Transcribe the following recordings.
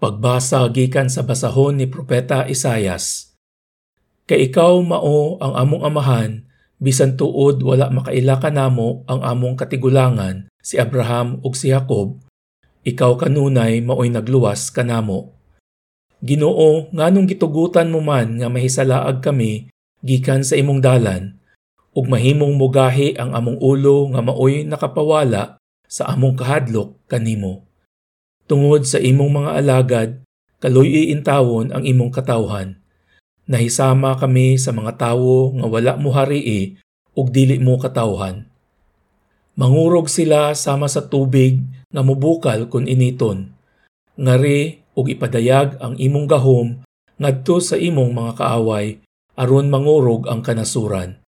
Pagbasa gikan sa basahon ni Propeta Isayas. Kay ikaw mao ang among amahan, bisan tuod wala makaila kanamo ang among katigulangan si Abraham ug si Jacob, ikaw kanunay maoy nagluwas kanamo. Ginoo, nganong gitugutan mo man nga mahisalaag kami gikan sa imong dalan, ug mahimong mugahi ang among ulo nga maoy nakapawala sa among kahadlok kanimo. Tungod sa imong mga alagad, kaloy iintawon ang imong katawhan. Nahisama kami sa mga tawo nga wala mo harii ug dili mo katawhan. Mangurog sila sama sa tubig nga mubukal kun initon. Ngari ug ipadayag ang imong gahom ngadto sa imong mga kaaway aron mangurog ang kanasuran.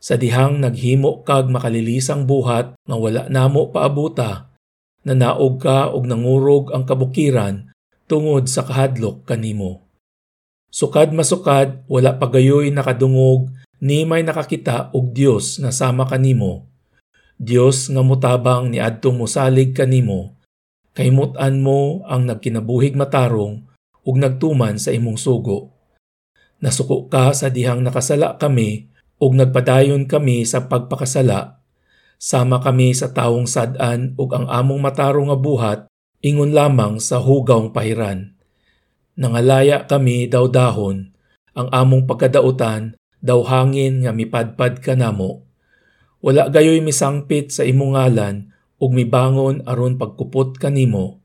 Sa dihang naghimo kag makalilisang buhat nga wala namo paabuta, nanaog ka og nangurog ang kabukiran tungod sa kahadlok kanimo. Sukad masukad, wala pagayoy nakadungog, ni may nakakita og Dios nga sama kanimo. Dios nga mutabang ni adtong mosalig kanimo. Kaymutan mo ang nagkinabuhig matarong ug nagtuman sa imong sugo. Nasuko ka sa dihang nakasala kami ug nagpadayon kami sa pagpakasala Sama kami sa tawong sad-an ug ang among mataro nga buhat ingon lamang sa hugawng pahiran. Nangalaya kami daw dahon, ang among pagkadautan daw hangin nga mipadpad kanamo. Wala gayoy misangpit sa imong ngalan ug mibangon aron pagkupot kanimo.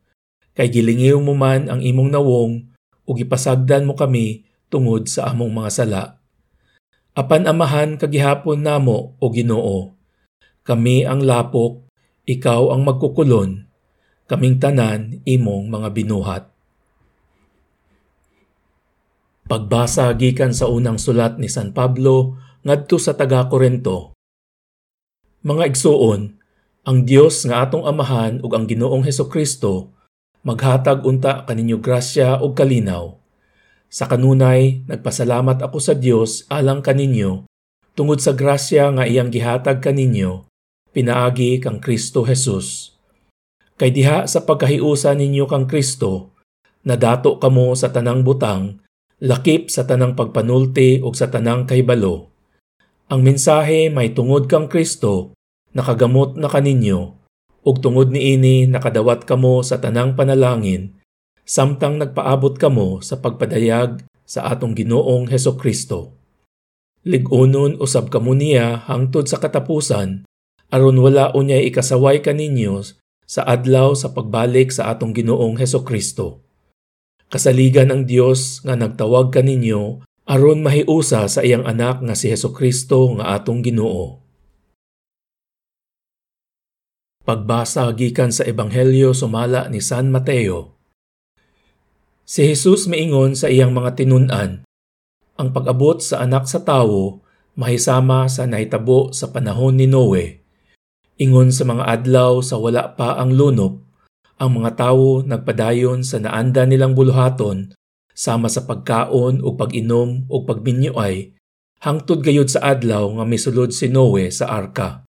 Kay gilingiw mo man ang imong nawong ug ipasagdan mo kami tungod sa among mga sala. Apan amahan kagihapon namo o Ginoo kami ang lapok, ikaw ang magkukulon, kaming tanan imong mga binuhat. Pagbasa gikan sa unang sulat ni San Pablo ngadto sa taga Korento. Mga igsuon, ang Dios nga atong amahan ug ang Ginoong Heso Kristo maghatag unta kaninyo grasya ug kalinaw. Sa kanunay, nagpasalamat ako sa Dios alang kaninyo tungod sa grasya nga iyang gihatag kaninyo pinaagi kang Kristo Jesus. Kay diha sa pagkahiusa ninyo kang Kristo, nadato kamo sa tanang butang, lakip sa tanang pagpanulti ug sa tanang kahibalo. Ang mensahe may tungod kang Kristo, nakagamot na kaninyo, ug tungod niini nakadawat kamo sa tanang panalangin, samtang nagpaabot kamo sa pagpadayag sa atong Ginoong Heso Kristo. Ligunon usab kamo niya hangtod sa katapusan aron wala unyay ikasaway kaninyo sa adlaw sa pagbalik sa atong Ginoong Heso Kristo. Kasaligan ang Dios nga nagtawag kaninyo aron mahiusa sa iyang anak nga si Heso Kristo nga atong Ginoo. Pagbasa gikan sa Ebanghelyo sumala ni San Mateo. Si Jesus maingon sa iyang mga tinun-an, ang pag-abot sa anak sa tawo mahisama sa nahitabo sa panahon ni Noe Ingon sa mga adlaw sa wala pa ang lunop, ang mga tawo nagpadayon sa naanda nilang buluhaton sama sa pagkaon o pag-inom o pagminyoay hangtod gayud sa adlaw nga misulod si Noe sa arka.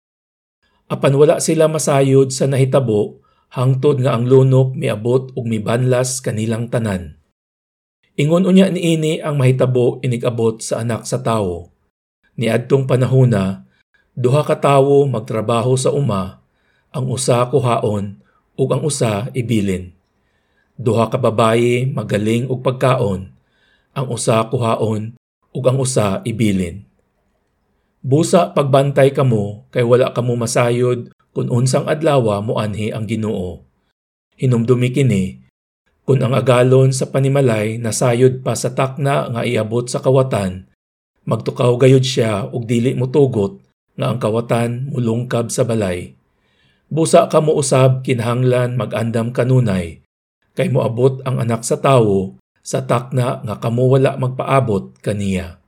Apan wala sila masayod sa nahitabo hangtod nga ang lunop miabot ug mibanlas kanilang tanan. Ingon unya niini ang mahitabo inigabot sa anak sa tawo. Niadtong panahona Duha ka tawo magtrabaho sa uma, ang usa kuhaon ug ang usa ibilin. Duha ka babayi magaling og pagkaon, ang usa kuhaon ug ang usa ibilin. Busa pagbantay kamo kay wala kamo masayod kung unsang adlaw mo anhi ang Ginoo. Hinumdumi kini kun ang agalon sa panimalay nasayod pa sa takna nga iabot sa kawatan, magtukaw gayud siya og dili mo tugot nga ang kawatan mulungkab sa balay. Busa ka mo usab kinahanglan magandam kanunay, kay moabot ang anak sa tawo sa takna nga kamo wala magpaabot kaniya.